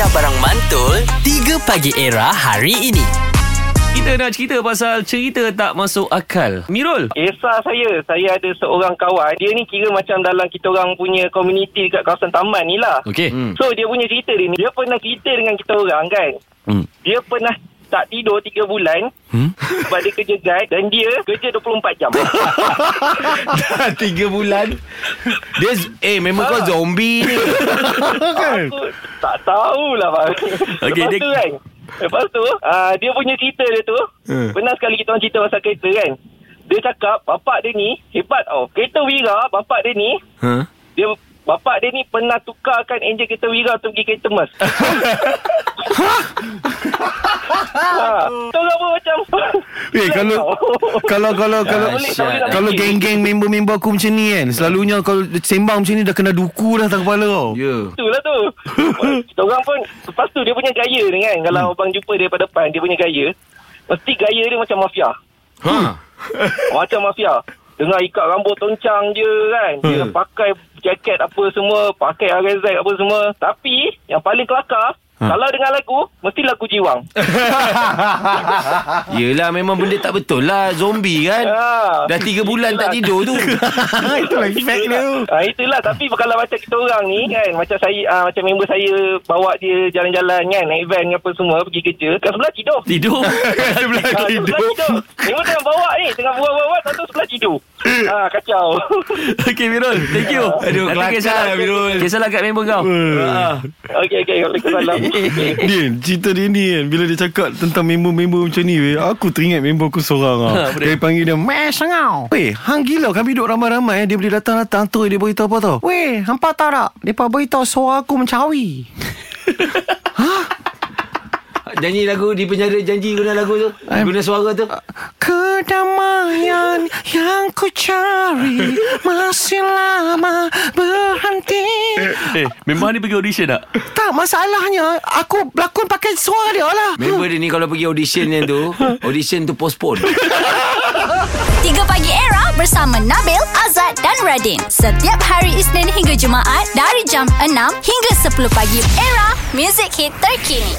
Aisyah Barang Mantul 3 Pagi Era hari ini Kita nak cerita pasal cerita tak masuk akal. Mirul. Kisah saya, saya ada seorang kawan. Dia ni kira macam dalam kita orang punya community dekat kawasan taman ni lah. Okey. Hmm. So dia punya cerita dia ni, dia pernah cerita dengan kita orang kan. Hmm. Dia pernah tak tidur 3 bulan Hmm? sebab dia kerja guide dan dia kerja 24 jam. Dah tiga bulan Dia Eh memang kau zombie ni Kan Aku tak tahulah bang. Okey, Lepas dia- tu kan. Lepas tu, uh, dia punya cerita dia tu, Hmm. pernah sekali kita orang cerita pasal kereta kan. Dia cakap, bapak dia ni hebat tau. Kereta Wira, bapak dia ni, Ha? dia bapak dia ni pernah tukarkan enjin kereta Wira tu pergi kereta Merc. Tu apa macam Eh kalau Kalau kalau kalau tak nak Kalau geng-geng member-member aku macam ni kan Selalunya kalau sembang macam ni Dah kena duku dah atas kepala kau Ya. Itulah tu. Kita orang pun Lepas tu dia punya gaya ni kan Kalau Hmm. abang jumpa dia pada depan Dia punya gaya Mesti gaya dia macam mafia. Ha. Macam mafia. Dengar ikat rambut toncang je kan. Dia Hmm. pakai jaket apa semua Pakai RZ apa semua. Tapi Yang paling kelakar Ha. Kalau dengar lagu Mesti lagu jiwang Yelah memang benda tak betul lah Zombie kan ha. Dah tiga bulan tak tidur tu Itulah efek dia Ah itulah tapi kalau macam kita orang ni kan macam saya ah, macam member saya bawa dia jalan-jalan kan naik van apa semua pergi kerja kat sebelah tidur. Tidur Sebelah Ah, sebelah hidup tidur. Memang tengah bawa ni tengah buat-buat satu sebelah tidur. Ah kacau. Okey Mirul Thank you. Aduh, Nanti kisah Mirul. Kisah lah kat member kau. Ha. Okey okey Waalaikumsalam. Din, cerita dia ni kan Bila dia cakap tentang member-member macam ni weh, Aku teringat member aku seorang Ha, lah apa dia? Panggil dia Mes ngau Weh, hang gila kami duduk ramai-ramai Dia boleh datang-datang tu Dia beritahu apa tau. Weh, hampa tak tak Dia beritahu suara aku mencawi Janji lagu Di penjara janji guna lagu tu Guna suara tu Kedamaian yang ku cari Masih lama berhenti Eh memang ni pergi audition tak? Tak masalahnya Aku berlakon pakai suara dia lah Member dia ni kalau pergi audition yang tu Audition tu postpone 3 Pagi Era bersama Nabil, Azad dan Radin. Setiap hari Isnin hingga Jumaat dari jam 6 hingga 10 pagi. Era, music hit terkini.